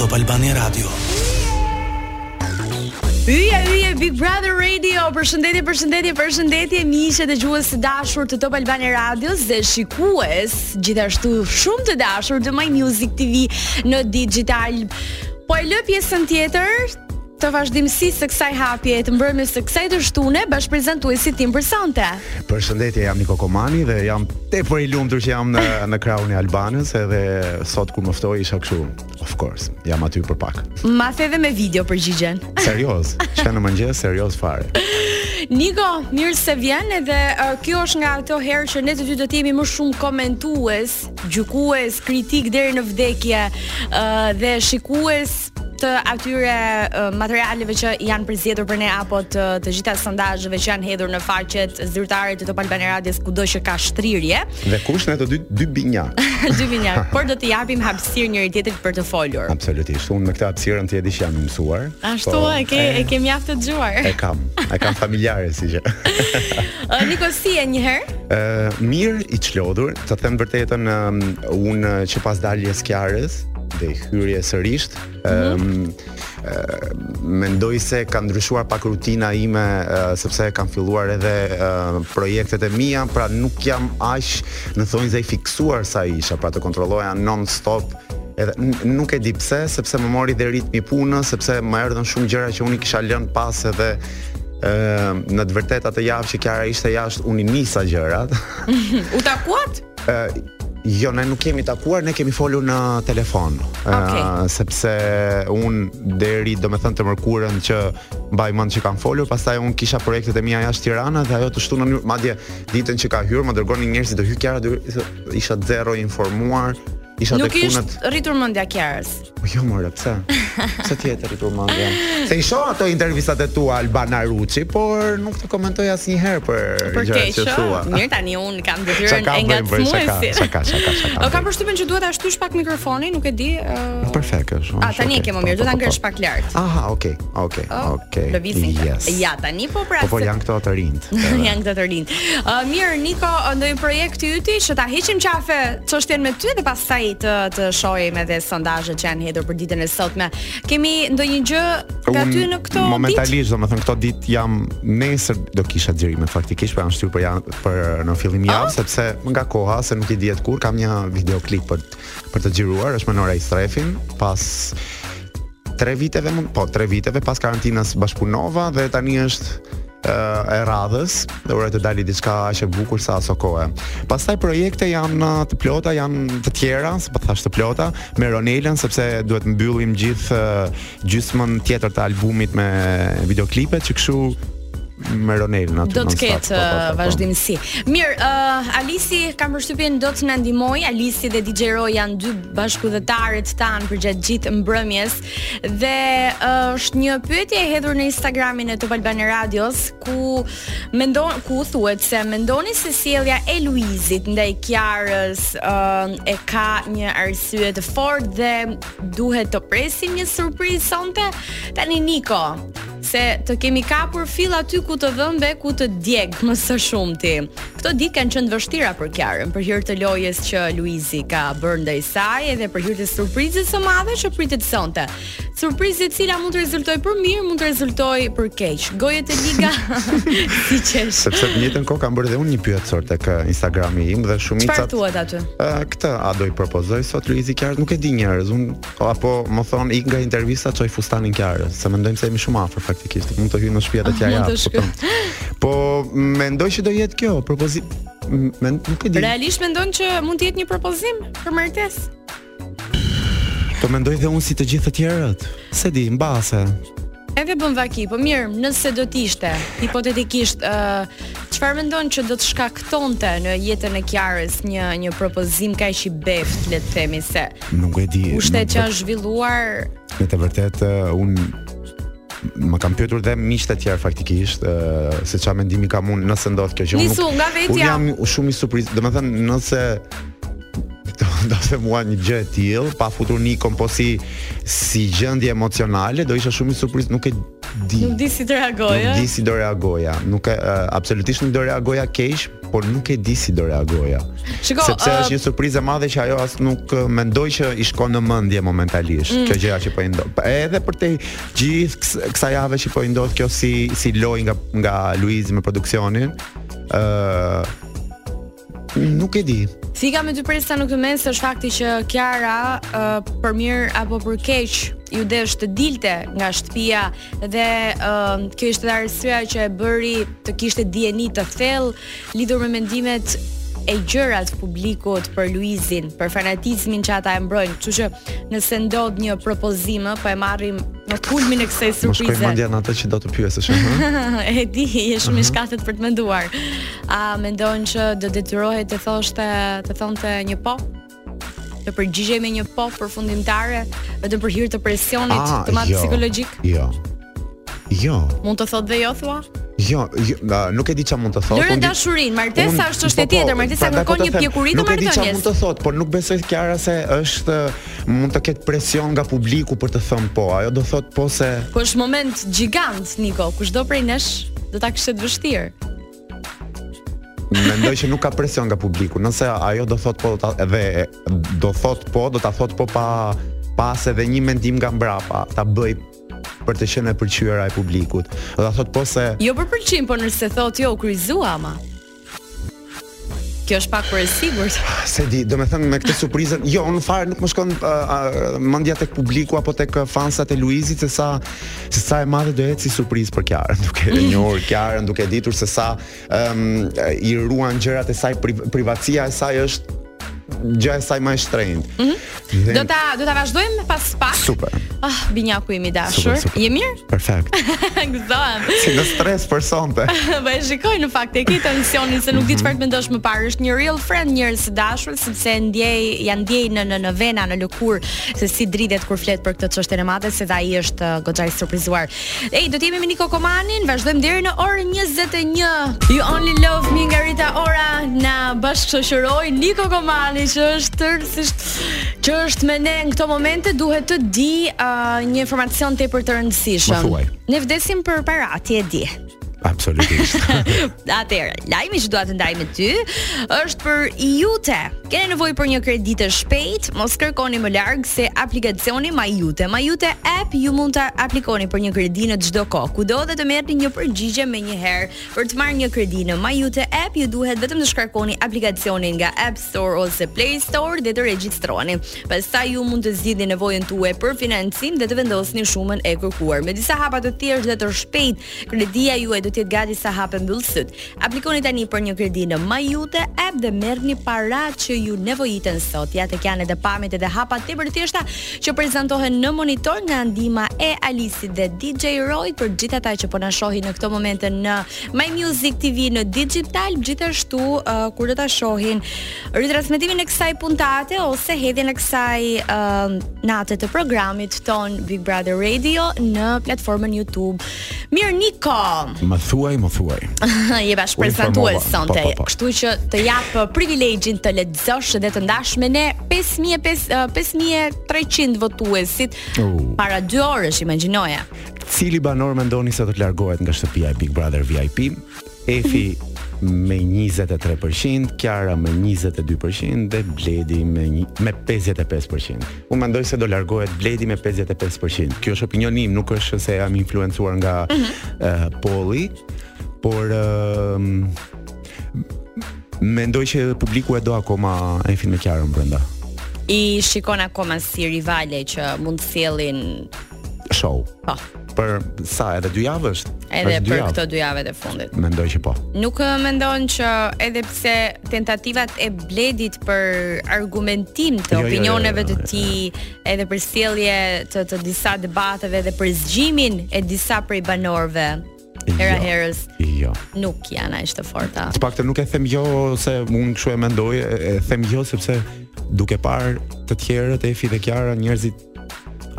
Top Albania Radio. Yje, yje, Big Brother Radio, përshëndetje, përshëndetje, përshëndetje, miqe dhe dëgjues të dashur të Top Albania Radios dhe shikues, gjithashtu shumë të dashur të My Music TV në Digital Po e lë pjesën tjetër të vazhdimësisë së kësaj hapjeje të mbrëmjes së kësaj të shtune bashkëprezantuesit tim për sonte. Përshëndetje, jam Niko Komani dhe jam tepër i lumtur që jam në në krahun e Albanit edhe sot kur më ftoi isha kështu. Of course, jam aty për pak. Ma the dhe me video përgjigjen. Serioz, që në mëngjes serioz fare. Niko, mirë se vjen edhe uh, kjo është nga ato herë që ne të dy do të jemi më shumë komentues gjykues kritik deri në vdekje ë uh, dhe shikues të atyre uh, materialeve që janë përzgjedhur për ne apo të të gjitha sondazheve që janë hedhur në faqet zyrtare të Top Albania Radios kudo që ka shtrirje. Dhe kush ne të dy, dy binjakë. Dy binjakë, por do t'i japim hapësirë njëri tjetrit për të folur. Absolutisht. Unë me këtë hapësirën ti e di që jam mësuar. Ashtu po, e ke e, e ke mjaft të zgjuar. E kam. E kam familjare si që. Niko si je një herë? Ë mirë i çlodhur, Të them të vërtetën, um, unë që pas daljes së Kiarës dhe hyrjes sërish, ëm mhm. um, mm -hmm. mendoj se ka ndryshuar pak rutina ime uh, sepse kam filluar edhe uh, projektet e mia, pra nuk jam aq në thonjëza i fiksuar sa isha, pra të kontrolloja non stop edhe nuk e di pse sepse më mori dhe ritmi i punës sepse më erdhën shumë gjëra që unë i kisha lënë pas edhe ë në të vërtetë atë javë që Kiara ishte jashtë unë i nisa gjërat U takuat? Jo, ne nuk kemi takuar, ne kemi folur në telefon. Okay. Uh, sepse un deri, domethënë të mërkurën që mbaj mend që kam folur, pastaj un kisha projektet e mia jashtë Tiranës dhe ajo të shtunën, madje ditën që ka hyrë, më dërgonin njerëzit që hyri Kiara, isha zero i informuar. Isha tek punët. Mos i është rritur mendja Kiarës. Po jo more, pse? Pse ty të është rritur mendja? Se i shoh ato intervistat e tua Alban, por nuk të komentoj asnjëherë për, për gjërat që thua. Mirë tani un kam detyrën e ngacmuesit. Shaka, shaka, shaka. Po kam përshtypjen që duhet ta shtysh pak mikrofonin, nuk e di. Uh... Perfekt është. A tani e ke më mirë, duhet ta ngresh pak lart. Aha, okay, okay, oh, okay. Lëvizin. Yes. Ja, tani po pra. Po, po janë këto të rinjtë. Janë këto të rinjtë. Uh, mirë, Niko, ndonjë projekt i yti që ta heqim qafe çështjen me ty dhe pastaj të të shohim edhe sondazhet që janë hedhur për ditën e sotme. Kemi ndonjë gjë te ty në këto ditë? Momentalisht, domethënë këto ditë jam nesër do kisha xhirime faktikisht, po janë shtyrë për janë për në fillim javë oh? sepse nga koha se nuk i dihet kur kam një videoklip për për të xhiruar, është me Nora Istrefin, pas tre viteve, po tre viteve pas karantinës bashkëpunova dhe tani është e radhës, dhe uroj të dali diçka aq e bukur sa aso kohë. Pastaj projekte janë të plota, janë të tjera, se po thash të plota, me Ronelën sepse duhet mbyllim gjithë gjysmën tjetër të albumit me videoklipet, që kështu me Ronelën aty. Do të ketë po, po, po, uh, vazhdimësi. Mirë, uh, Alisi kam përshtypjen do të na ndihmojë. Alisi dhe DJ Roy janë dy bashkudhëtarët tanë përgjatë gjithë mbrëmjes. Dhe është një pyetje e hedhur në Instagramin e Top Albania Radios ku mendon ku thuhet se mendoni se sjellja e Luizit ndaj Kiarës uh, e ka një arsye të fortë dhe duhet të presim një surprizë sonte. Tani Niko, Se të kemi kapur fill aty ku të dhemb dhe, ku të djeg më së shumti. Këto ditë kanë qenë të vështira për Kiarën, për hir të lojës që Luizi ka bërë ndaj saj edhe për hir të surprizës së madhe që pritet sonte. Surprizë e cila mund të rezultojë për mirë, mund të rezultojë për keq. Gojët e liga si qesh. Sepse në të njëjtën kohë kam bërë dhe unë një pyetje sot tek uh, Instagrami im dhe shumica. Çfarë thuhet aty? Uh, këtë a do i propozojë sot Luizi Kiarës, nuk e di njerëz, unë Apo më thonë ik nga intervista çoji fustanin Kiarës, se mendojmë se jemi shumë afër faktikisht. Mund të hyj në shtëpi te Kiara. Po, po mendoj që do jetë kjo propozim. Me, nuk e di. Realisht mendon që mund të jetë një propozim për martesë? Po mendoj dhe unë si të gjithë të tjerët. S'e di, mbase. Edhe bën vaki, po mirë, nëse do të ishte, hipotetikisht, ë uh, çfarë mendon që do të shkaktonte në jetën e Kiarës një një propozim kaq i beftë, le të themi se. Nuk e di. Kushtet që janë zhvilluar. Në të vërtetë, uh, unë më kanë pyetur dhe miqtë e tjerë faktikisht, uh, se çfarë mendimi kam unë nëse ndodh kjo gjë. Nisu nga vetja. Unë jam shumë i surprizë, domethënë nëse do të mua një gjë e tillë, pa futur Nikon po si si gjendje emocionale, do isha shumë i surprizë, nuk e di. Nuk di si do reagoja. Nuk di si do reagoja. Nuk e uh, absolutisht nuk do reagoja keq, por nuk e di si do reagoja. Shiko, sepse uh, është një surprizë e madhe që ajo as nuk mendoj që i shkon në mendje momentalisht. Mm. Kjo gjëja që po i ndodh. Edhe përtej gjithë kësaj jave që po i ndodh kjo si si lojë nga nga Luizi me produksionin, ë uh, Nuk e di. Thika me dy presa në këtë mes është fakti që Kiara uh, për mirë apo për keq iu desh të dilte nga shtëpia dhe uh, kjo ishte dhe arsyeja që e bëri të kishte dijeni të thellë lidhur me mendimet e gjera të publikut për Luizin, për fanatizmin që ata e mbrojnë. Kështu që nëse ndodh një propozim, po e marrim Në kulmin e kësaj surprize. Më shkoi mendja në atë që do të pyesësh. e di, je shumë i shkathët për të menduar. A mendon që do detyrohej të thoshte, të thonte një po? Të përgjigjej me një po përfundimtare, vetëm për hir të presionit ah, të madh jo, psikologjik? Jo. Jo. Mund të thotë dhe jo thua? Jo, jo nuk e di çfarë mund të thotë. Lëre dashurinë, martesa është çështje po, po, tjetër, martesa po, kërkon një pjekuri të marrëdhënies. Nuk e di çfarë mund të thotë, por nuk besoj Kiara s'është Mund të ketë presion nga publiku për të thënë po. Ajo do thotë po se Po është moment gjigant Niko, kushdo prej nesh do ta kishte të vështirë. Mendoj që nuk ka presion nga publiku. Nëse ajo do thotë po, edhe do thotë po, do ta thotë po pa pas edhe një mendim nga mbrapa, ta bëj për të qenë e pëlqyera e publikut. Do ta thotë po se Jo për pëlqim, po nëse thotë jo, u kryqëzua ama. Kjo është pak por e sigurt. S'e di, domethënë me këtë surprizën, jo, unë fare nuk më shkon uh, mendja tek publiku apo tek fansat e Luizit, se sa, se sa e madhe do jetë si surprizë për Kiarën, duke e njohur Kiarën, duke ditur se sa um, i ruan gjërat e saj, pri, privatësia e saj është gjëja e saj më e shtrenjtë. Mm -hmm. ne... Do ta do ta vazhdojmë pas pak. Super. Ah, oh, binjaku im i dashur. Je mirë? Perfekt. Gëzohem. si në stres për sonte. Po e shikoj në fakt e ke tensionin se nuk di çfarë të mhm. mendosh më parë. Është një real friend njerëz të dashur sepse ndjej ia ndjej në në në vena në lëkurë se si dridhet kur flet për këtë çështje të madhe se dhe ai është uh, goxha i surprizuar. Ej, do të jemi me Niko Komanin, vazhdojmë deri në orën 21. You only love me nga Rita Ora na bashkëshoqëroi Niko Komani që është tërësisht që është me ne në këto momente duhet të di uh, një informacion tepër të rëndësishëm. Ne vdesim për para, ti e di. Absolutisht. Atëherë, lajmi që dua të ndaj me ty është për Iute. Keni nevojë për një kredi të shpejtë, mos kërkoni më larg se aplikacioni MyIute. MyIute app ju mund të aplikoni për një kredi në çdo kohë. Kudo dhe të merrni një përgjigje menjëherë. Për të marrë një kredi në MyIute app ju duhet vetëm të shkarkoni aplikacionin nga App Store ose Play Store dhe të regjistroheni. Pastaj ju mund të zgjidhni nevojën tuaj për financim dhe të vendosni shumën e kërkuar. Me disa hapa të thjeshtë dhe të shpejtë, kredia juaj do të jetë gati sa hap e mbyll sytë. Aplikoni tani për një kredi në MyIute app dhe merrni paratë që ju nevojiten sot. Ja tek janë edhe pamjet edhe hapat tepër të thjeshta që prezantohen në monitor nga ndihma e Alisit dhe DJ Roit për gjithë ata që po na shohin në këto momente në My Music TV në Digitalb, gjithashtu uh, kur do ta shohin ritransmetimin e kësaj puntate ose hedhjen e kësaj uh, nate të programit tonë Big Brother Radio në platformën YouTube. Mirë Niko. Më thuaj, më thuaj. Je bash prezantues po, sonte. Po, po, Kështu që të jap uh, privilegjin të lexosh dhe të ndash me ne 5500 5300 uh, votuesit uh. para 2 orësh, imagjinoje. Cili banor mendoni se do të largohet nga shtëpia e Big Brother VIP? Efi me 23%, Kiara me 22% dhe Bledi me një, me 55%. Unë mendoj se do largohet Bledi me 55%. Ky është opinioni im, nuk është se jam influencuar nga mm -hmm. uh, polli, por uh, mendoj që publiku e do akoma Efin me Kiarën brenda. I shikon akoma si rivale që mund të sjellin show. Po. Për sa edhe dy javë është? Edhe për javë. këto dy javët e fundit. Mendoj që po. Nuk eh, mendon që edhe pse tentativat e Bledit për argumentim të jo, jo, jo, opinioneve jo, jo, jo, të tij, edhe për sjellje të disa debateve dhe për zgjimin e disa prej banorëve Hera, jo, herës. Jo. Nuk janë aq të forta. Të paktën nuk e them jo se unë kështu e mendoj, e them jo sepse duke parë të tjerët Efi dhe Kiara njerëzit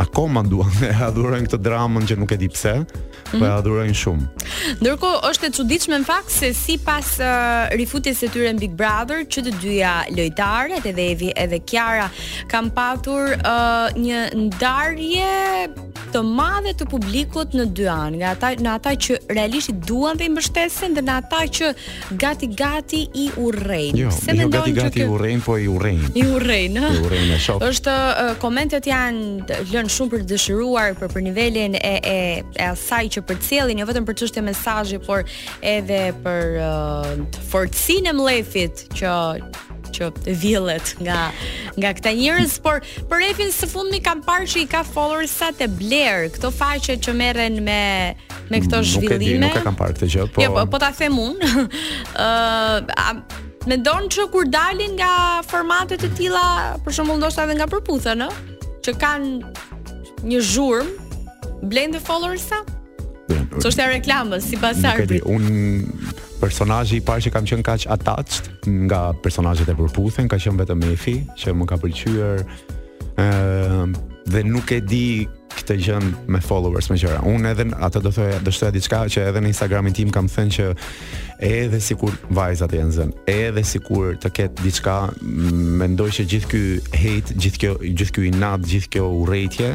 akoma duan e adhurojnë këtë dramën që nuk e di pse, po e mhm. adhurojnë shumë. Ndërkohë është e çuditshme në fakt se si pas uh, rifutjes së tyre në Big Brother, që të dyja lojtaret edhe Efi edhe Kiara kanë patur uh, një ndarje të madhe të publikut në dy anë, nga ata në ata që realisht i duan dhe i mbështesin dhe në ata që gati gati i urrejnë. Jo, Se jo gati gati i urrejnë, po i urrejnë. I urrejnë, ha. I urrejnë shumë. Është uh, komentet janë lënë shumë për të dëshiruar për për nivelin e e e asaj që përcjellin, jo vetëm për çështje mesazhi, por edhe për uh, forcën e mllefit që që vjellet nga nga këta njerëz, por për Efin së fundmi kam parë që i ka followersat të blerë, këto faqe që merren me me këto mm, zhvillime. Nuk e di, nuk e kam parë këtë gjë, po. Jo, po, po ta them unë. Ëh, mendon që kur dalin nga formate të tilla, për shembull ndoshta edhe nga Përputhen, që kanë një zhurmë, blejnë dhe followersa? Çështje reklame, si pasarë? Nuk e di, unë Personazhi i parë që kam qenë kaq attached nga personazhet e përputhen ka qenë vetëm Efi, që më ka pëlqyer ë dhe nuk e di këtë gjën me followers me gjëra. Unë edhe atë do thoya, do shtoja diçka që edhe në Instagramin tim kam thënë që edhe sikur vajzat të jenë zënë, edhe sikur të ketë diçka, mendoj që gjithë ky hate, gjithë kjo, gjithë ky inat, gjithë kjo urrejtje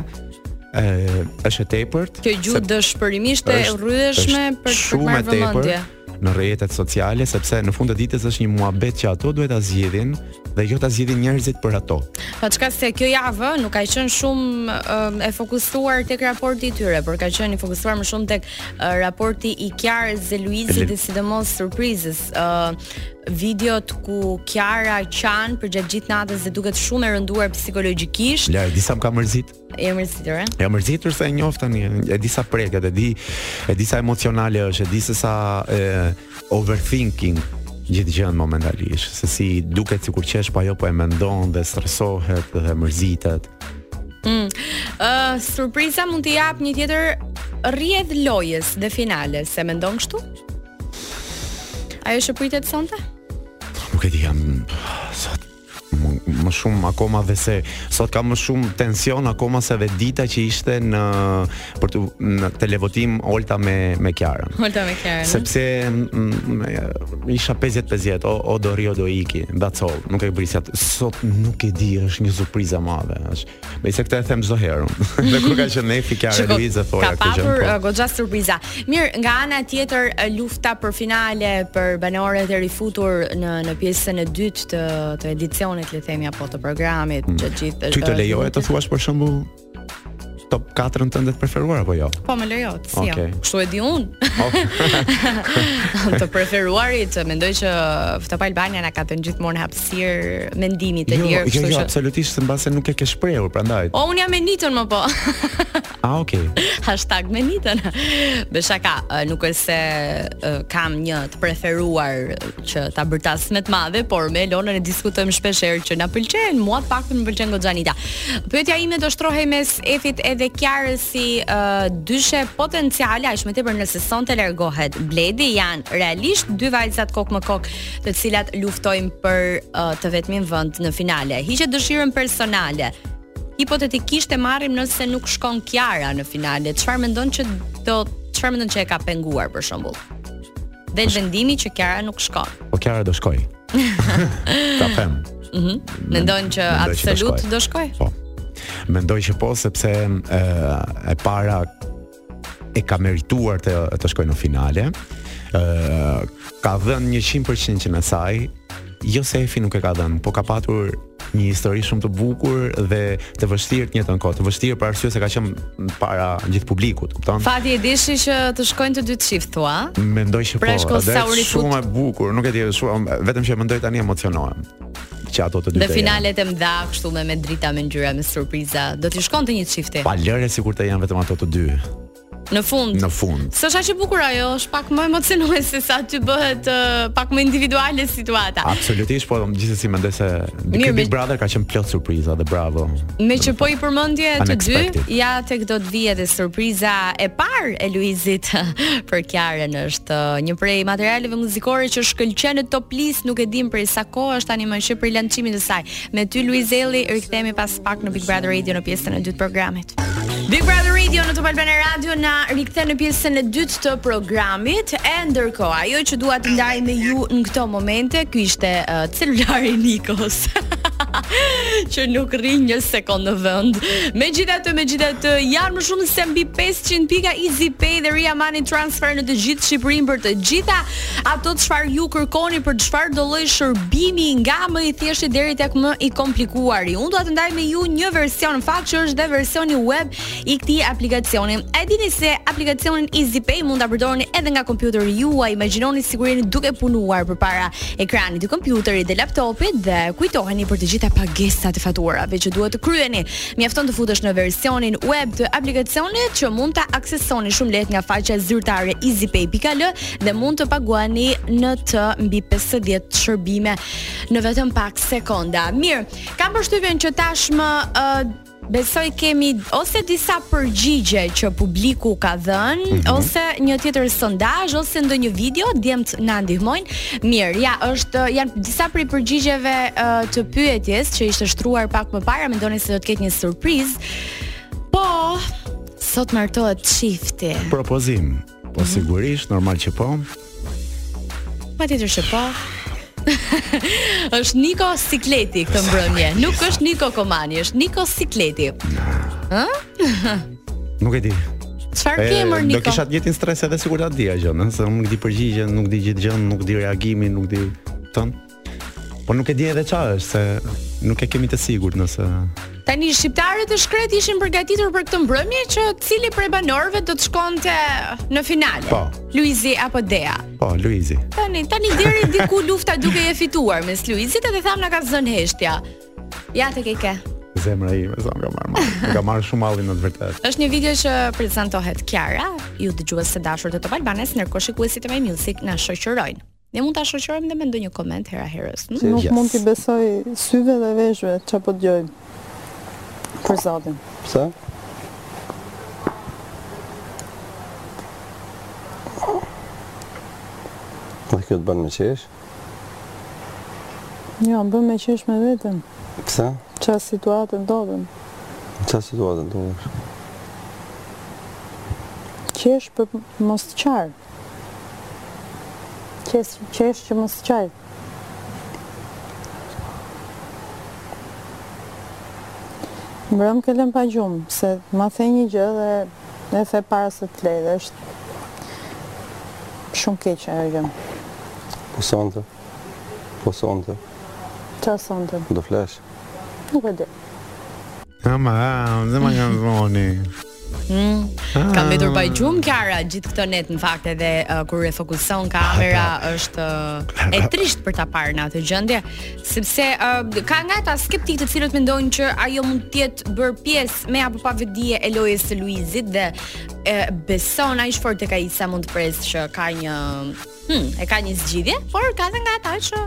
Ë, është e tepërt. Kjo gjuhë dëshpërimisht e urryeshme është shumë e tepërt në rrjetet sociale sepse në fund të ditës është një muhabet që ato duhet ta zgjidhin dhe jo ta zgjidhin njerëzit për ato. Paçka se kjo javë nuk ka qenë shumë ëm, e fokusuar tek raporti i tyre, por ka qenë i fokusuar më shumë tek ë, raporti i Kiarës dhe Luizit Ele- dhe sidomos surprizës ë videot ku Kiara qan përgjatë gjithë natës dhe duket shumë e rënduar psikologjikisht. Ja, disa më ka mërzit. E mërzitur, e? Eh? E mërzitur se e njoft tani, e di sa preket, e di e di sa emocionale është, e di se sa e, overthinking gjithë gjënë momentalisht, se si duket sikur qesh po ajo po e mendon dhe stresohet dhe mërzitet. Mm. Uh, surpriza mund t'i jap një tjetër rrjedhë lojës dhe finales, s'e mendon kështu? Ajo që pritet sonte? Nuk e di jam sot më shumë akoma dhe se sot kam më shumë tension akoma se dhe dita që ishte në për në televotim Olta me me Kiarën. Olta me Kiarën. Sepse m, m, isha 50 50 o, o do rri o do iki, that's all. Nuk e vrisja. Sot nuk e di, është një surprizë e madhe, është. Me se këtë e them çdo herë. Dhe kur ka qenë Efi, Kiara, Luiz e thoja këtë gjë. Ka pasur po. uh, goxha surpriza. Mirë, nga ana tjetër uh, lufta për finale për banorët e rifutur në në pjesën e dytë të të edicionit, le të themi apo të programit, mm. të gjithë. Ti të uh, lejohet të thuash për shembull top 4-ën tënde të preferuar apo jo? Po më lejohet, si okay. jo. Kështu e di un. të preferuarit, mendoj që Top Albania na ka dhënë gjithmonë hapë hapësirë mendimi të jo, lirë, jo, kështu jo, që. Jo, absolutisht, mbase nuk e ke shprehur, prandaj. O un jam me Nitën më po. ah, okay. Hashtag me Nitën. Bëj shaka, nuk është se kam një të preferuar që ta bërtas me të madhe, por me Elonën e diskutojmë shpesh herë që na pëlqen, mua të paktën më pëlqen goxha Nita. Pyetja ime do shtrohej mes Efit edhe Kiarës si uh, dyshe potenciale, aq më tepër nëse sonte largohet Bledi, janë realisht dy vajzat kokë më kokë të cilat luftojnë për uh, të vetmin vend në finale. Hiqe dëshirën personale. Hipotetikisht e marrim nëse nuk shkon Kiara në finale, çfarë mendon që do çfarë mendon që e ka penguar për shembull? Dhe vendimi që Kiara nuk shkon. Po Kiara do shkoj. Ta them. Mhm. Mm mendon që absolut do shkoj? Po. Mendoj që po sepse e, e para e ka merituar të shkojë në finale. ë uh, ka dhënë 100% qenien e saj. Jo se Efi nuk e ka dhënë, po ka patur një histori shumë të bukur dhe të vështirë në të njëjtën kohë, të vështirë për arsye se ka qenë para gjithë publikut, kupton? Fati e deshi që të shkojnë të dy si çift thua? Mendoj që po. Është shumë e bukur, nuk e di, shumë vetëm që mendoj tani emocionohem. që ato të dy. Në finalet e mëdha kështu me me drita me ngjyra me surpriza, do t'i shkonte një çifti. Pa lëre sikur të janë vetëm ato të dy. Në fund. Në fund. Sa është aq bukur ajo, është pak më emocionuese se sa ti bëhet uh, pak më individuale situata. Absolutisht, po gjithsesi mendoj se Big, Big Brother ka qenë plot surpriza dhe bravo. Meqë po i përmendje të dy, ja tek do të vijë edhe surpriza e parë e Luizit për Kiarën është uh, një prej materialeve muzikore që shkëlqen në top list, nuk e di prej sa kohë është tanimë që prej lançimit të saj. Me ty Luizelli rikthehemi pas pak në Big Brother Radio në pjesën e dytë të programit. Big Brother Radio në Top Albania Radio na rikthen në pjesën e dytë të programit e ndërkohë ajo që dua të ndaj me ju në këto momente ky ishte uh, celulari i Nikos. që nuk rri një sekondë në vend. Megjithatë, megjithatë, janë më shumë se mbi 500 pika Easy Pay dhe Ria Money Transfer në të gjithë Shqipërinë për të gjitha Ato çfarë ju kërkoni për çfarëdo lloj shërbimi nga më i thjeshti deri tek më i komplikuari. Unë dua të ndaj me ju një version, fakt që është dhe versioni web i këtij aplikacioni. A e dini se aplikacionin EasyPay mund ta përdorni edhe nga kompjuteri juaj? Imagjinoni sikur jeni duke punuar përpara ekranit të kompjuterit dhe laptopit dhe kujtoheni për të gjitha pagesat e faturave që duhet të kryeni. Mjafton të futesh në versionin web të aplikacionit që mund ta aksesoni shumë lehtë nga faqja zyrtare easypay.al dhe mund të paguani në të mbi 50 shërbime në vetëm pak sekonda. Mirë, kam përshtypjen që tashmë uh, Besoj kemi ose disa përgjigje që publiku ka dhënë, mm -hmm. ose një tjetër sondazh ose ndonjë video, djemt na ndihmojnë. Mirë, ja, është janë disa prej përgjigjeve uh, të pyetjes që ishte shtruar pak më parë, mendoni se do të ketë një surprizë. Po, sot martohet çifti. Propozim. Po mhm. sigurisht, normal që po. Patjetër që po. është Niko Sikleti këtë mbrëmje. Nuk është Niko Komani, është Niko Sikleti. Ë? Nuk e di. Çfarë ke mo Niko? Do kisha të njëjtin stres edhe sikur ta dija gjënë, se unë nuk di përgjigjen, nuk di gjithë gjënë, nuk di reagimin, nuk di ton. Po nuk e di edhe çfarë është se nuk e kemi të sigurt nëse Tani shqiptarët e shkretë ishin përgatitur për këtë mbrëmje që cili prej banorëve do të shkonte në finale. Po. Luizi apo Dea? Po, Luizi. Tani tani deri diku lufta dukej e fituar mes Luizit edhe tani na ka zënë heshtja. Ja te ke. Zemra ime, sa më ka marrë malli. Më ka marrë shumë malli në të vërtetë. Është një video që prezantohet Kiara, ju dëgjues të dashur të Top Albanias, ndërkohë shikuesit e My Music na shoqërojnë. Ne mund ta shoqërojmë dhe me ndonjë koment hera herës. Hm? Nuk mund t'i besoj syve dhe veshëve ça po dëgjoj. Për Zotin. Pse? Dhe kjo të bën me qesh? Jo, më bën me qesh me veten. Pse? Ça situate do jetë? Ça situate do jetë? Qesh për mos të qarë. Qesh, qesh që mos qaj. Mbrëmë më ke lënë pa gjumë, se ma the një gjë dhe e the para se të lejë dhe është shumë keq e gjëmë. Po sonte? Po sonte? Ça sonte? Do flesh? Nuk e di. Ama, dhe ma kanë dhoni. Mm. Ah. Ka mbetur pa gjumë Kiara gjithë këto net në fakt edhe uh, kur e fokuson kamera ah, pra. është uh, e trishtë për ta parë në atë gjendje sepse uh, ka nga ata skeptikë të cilët mendojnë që ajo mund të jetë bërë pjesë me apo pa vetëdije e lojës së Luizit dhe e, beson aq fort tek ai sa mund të presë që ka një Hm, e ka një zgjidhje, por ka edhe nga ata që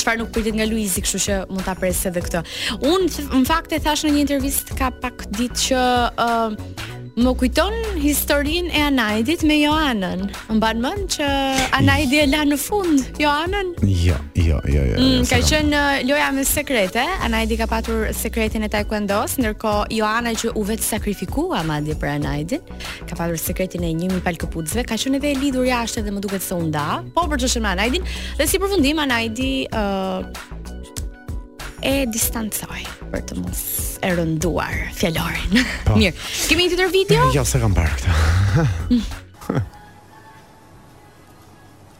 çfarë nuk pritet nga Luizi, kështu që mund ta presë edhe këtë. Unë në fakt e thashë në një intervistë ka pak ditë që ë uh, më kujton historinë e Anaidit me Joanën. Mban mend që Anaidi e la në fund Joanën? Jo, jo, jo, jo. Mm, jo, ka qenë uh, loja me sekrete. Anaidi ka patur sekretin e taekwondo-s, ndërkohë Joana që u vetësakrifikua madje për Anaidin. ka patur sekretin e 1000 palë këpucëve, ka qenë edhe e lidhur jashtë dhe më duket se u nda. Po përqeshej me Anaidin, dhe si përfundim Anaidi ë uh, e distancoi për të mos e rënduar fjalorin. Po. Mirë. Kemi një tjetër video? Jo, s'e kam parë këtë.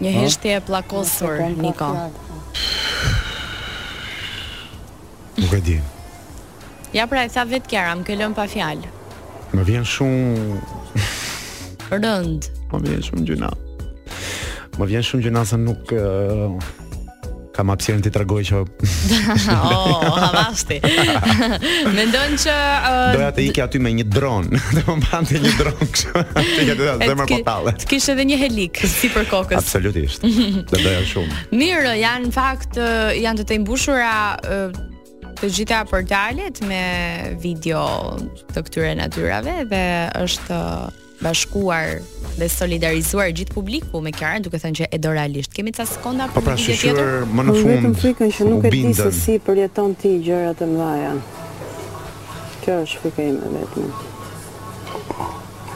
Një heshtje e pllakosur, Niko. Nuk e di. Ja pra e tha vetë Kiara, më ke lënë pa fjalë. Më vjen shumë rëndë. Po më vjen shumë gjynah. Më vjen shumë gjynah se nuk Kam hapësirën t'i tregoj që Oh, havasti. Mendon që uh, doja të ikja aty me një dron. Do të mbante një dron kështu. Ti ke dhënë zemër po talle. Të kish edhe një helik sipër kokës. Absolutisht. Do doja shumë. Mirë, janë në fakt janë të të mbushura të gjitha portalet me video të këtyre natyrave dhe është bashkuar dhe solidarizuar gjithë publiku me Kiarën, duke thënë që e do realisht. Kemi ca sekonda për po pra, një video tjetër. Po pra, më në fund. Vetëm frikën që nuk e di se si i përjeton ti gjërat e mëdha. Kjo është frika ime vetëm.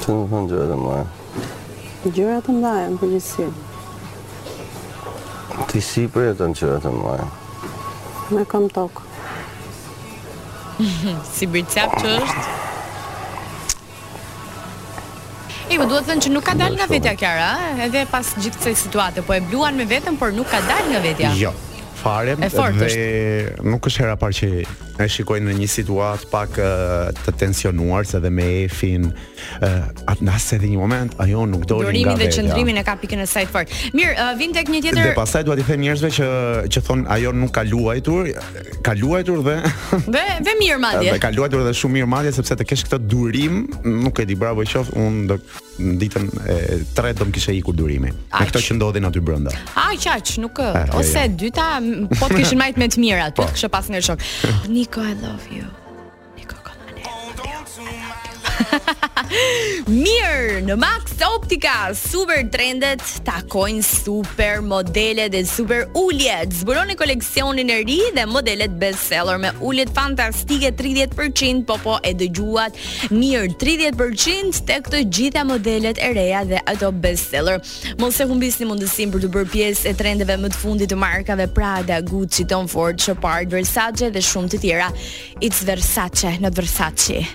Të nuk kanë gjëra të mëdha. Gjërat e mëdha në përgjithësi. Ti si i përjeton gjërat e mëdha? Me këmbë në tokë. si bircap që është? Më duhet thënë që nuk ka dalë nga vetja Kiara, ëh, edhe pas gjithë kësaj situate, po e bluan me veten, por nuk ka dalë nga vetja. Jo. Fare e fortë dhe nuk është hera e parë që e shikoj në një situatë pak të tensionuar se dhe me Efin uh, atë në asnjë një moment ajo nuk doli nga vetja. Durimin dhe qëndrimin e ka pikën e saj të fortë. Mirë, uh, vijmë tek një tjetër. Dhe pastaj dua t'i them njerëzve që që thonë ajo nuk ka luajtur, ka luajtur dhe dhe dhe mirë madje. Dhe ka luajtur dhe shumë mirë madje sepse të kesh këtë durim, nuk e di bravo i qoftë, unë në ditën e tretë do më kishte ikur durimi. Me këto që ndodhin aty brenda. Aq aq, nuk e, eh, ose e dyta po të kishin mbajt me të mirat, po, po. të kishe pas një shok. Niko, I love you. Mirë, në Max Optika, super trendet takojnë super modelet dhe super uljet. Zbuloni koleksionin e ri dhe modelet bestseller me uljet fantastike 30%, po po e dëgjuat mirë, 30% tek të gjitha modelet e reja dhe ato bestseller. Mos e humbisni mundësinë për t'u bërë pjesë e trendeve më të fundit të markave Prada, Gucci, Tom Ford, Chopard, Versace dhe shumë të tjera. It's Versace, not Versace.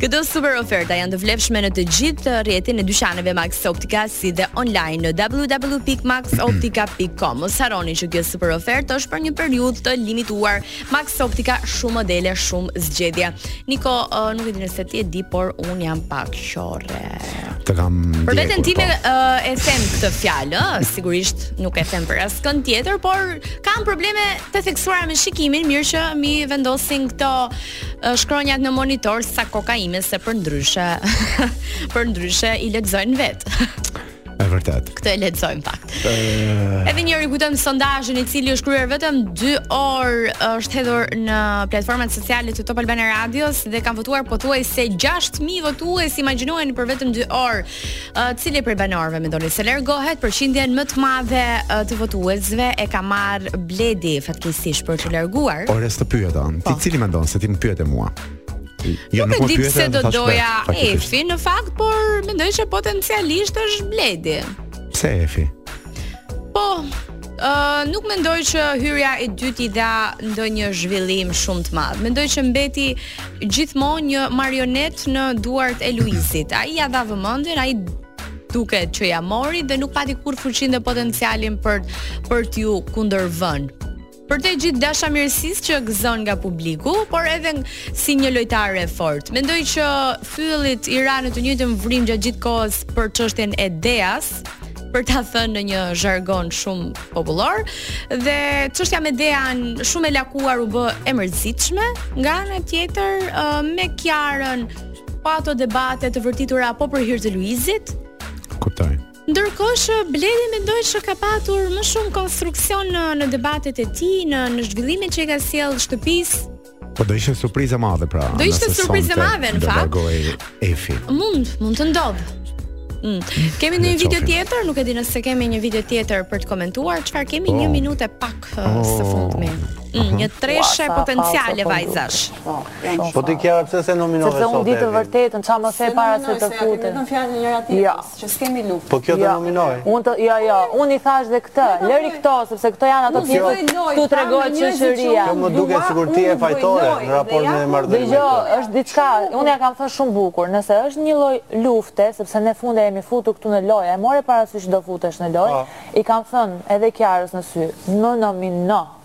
Këto super oferta janë të vlefshme në të gjithë rrjetin e dyqaneve Max Optica si dhe online në www.maxoptica.com. Mos harroni që kjo super ofertë është për një periudhë të limituar. Max Optica shumë modele, shumë zgjedhje. Niko, uh, nuk e di nëse ti e di, por unë jam pak qorre. Të kam ndjekur. Për veten time po. e them këtë fjalë, sigurisht nuk e them për askënd tjetër, por kam probleme të theksuara me shikimin, mirë që m'i vendosin këto shkronjat në monitor sa koka ime se përndryshe, përndryshe i lexojnë vetë. Është e vërtetë. Këtë e lexojmë pak. Uh... Edhe një herë kujtojmë sondazhin i cili është kryer vetëm 2 orë është hedhur në platformat sociale të Top Albania Radios dhe kanë votuar pothuajse 6000 votues, imagjinojeni për vetëm 2 orë. Uh, cili prej banorëve mendoni se largohet përqindjen më të madhe uh, të votuesve e ka marrë Bledi fatkeqësisht për t'u larguar. Ora të pyeta, ti po. cili mendon se ti më pyete mua? Jo, nuk e di pse do doja Efi në fakt, por mendoj se potencialisht është Bledi. Pse Efi? Po, Uh, nuk mendoj që hyrja e dytë i dha ndonjë zhvillim shumë të madh. Mendoj që mbeti gjithmonë një marionetë në duart e Luizit. Ai ja dha vëmendjen, ai duket që ja mori dhe nuk pati kurrë fuqinë dhe potencialin për për t'iu kundërvënë. përtej gjithë dashamirësisë që gëzon nga publiku, por edhe si një lojtare e fortë. Mendoj që fyellit i ra në të njëjtën vrimë gjatë gjithë kohës për çështjen e Deas, për ta thënë në një zhargon shumë popullor dhe çështja me Dean shumë e lakuar u bë e mërzitshme nga ana tjetër uh, me Kiarën po ato debate të vërtitura po për hir të Luizit kuptoj Ndërkohë që Bledi mendoj që ka patur më shumë konstruksion në, në debatet e tij, në në zhvillimin që i ka sjellë shtëpisë, Po do ishte surprizë e madhe pra. Do ishte surprizë e madhe në fakt. Do largohej Efi. Mund, mund të ndodhë. Mm. Kemi një video tjetër, nuk e di nëse kemi një video tjetër për të komentuar, çfarë kemi një po. minutë e pak uh, oh. së fundmi. Mm, një treshe potenciale vajzash. Po, po ti Kiara pse s'e nominove sot? Sepse unë di të vërtetën, çfarë më tha para se të futem. Vetëm fjalën e njëra tjetrës. Ja. që s'kemi luftë. Po kjo do nominoj. Unë të, jo, jo, unë i thashë dhe këtë, lëri këto, sepse këto janë ato pjesë, këtu tregohet që shoqëria. Kjo më duket sikur ti je fajtore në raport me marrëdhënien. Dhe jo, është diçka, unë ja kam thënë shumë bukur, nëse është një lloj lufte, sepse ne në fund jemi futu këtu në lojë, e more parasysh do futesh në lojë, po. i kam thënë edhe Kiarës në sy, më nomino,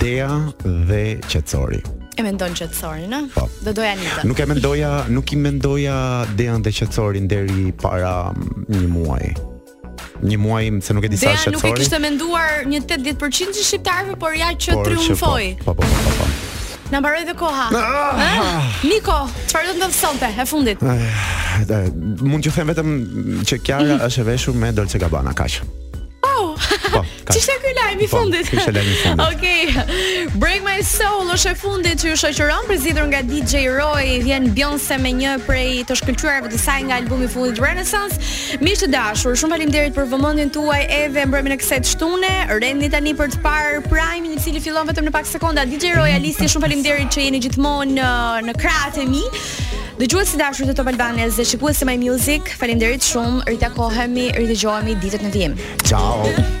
Dea dhe Qetësori. E mendon Qetësorin, ë? Po. Do doja një. Nuk e mendoja, nuk i mendoja Dean dhe Qetësorin deri para mm, një muaji. Një muaj mm, se nuk e di sa Dea nuk e Qetësori. kishte menduar një 80% e shqiptarëve, por ja që por që triumfoi. Po, po, po, po. po. Na mbaroi dhe koha. Ah! Ëh? Niko, çfarë do të ndodhë sonte? E fundit. Eh, da, Mund t'ju them vetëm që Kiara është e veshur me Dolce Gabbana kaq. Oh, Po. Ç'ishte ky lajm i po, fundit? Ç'ishte lajm i fundit? Okej. Okay. Break my soul është e fundit që ju shoqëron përzgjedhur nga DJ Roy, vjen Beyoncé me një prej të shkëlqyerave të saj nga albumi i fundit Renaissance. Miq të dashur, shumë faleminderit për vëmendjen tuaj edhe mbrëmjen e kësaj shtune. Rendni tani për të parë Prime, i cili fillon vetëm në pak sekonda. DJ Roy, Alisi, shumë faleminderit që jeni gjithmonë në, uh, në krahët e mi. Dëgjues të dashur të Top Albanias dhe shikues të My Music, faleminderit shumë. Ritakohemi, ridëgjohemi ditët në vijim. Ciao.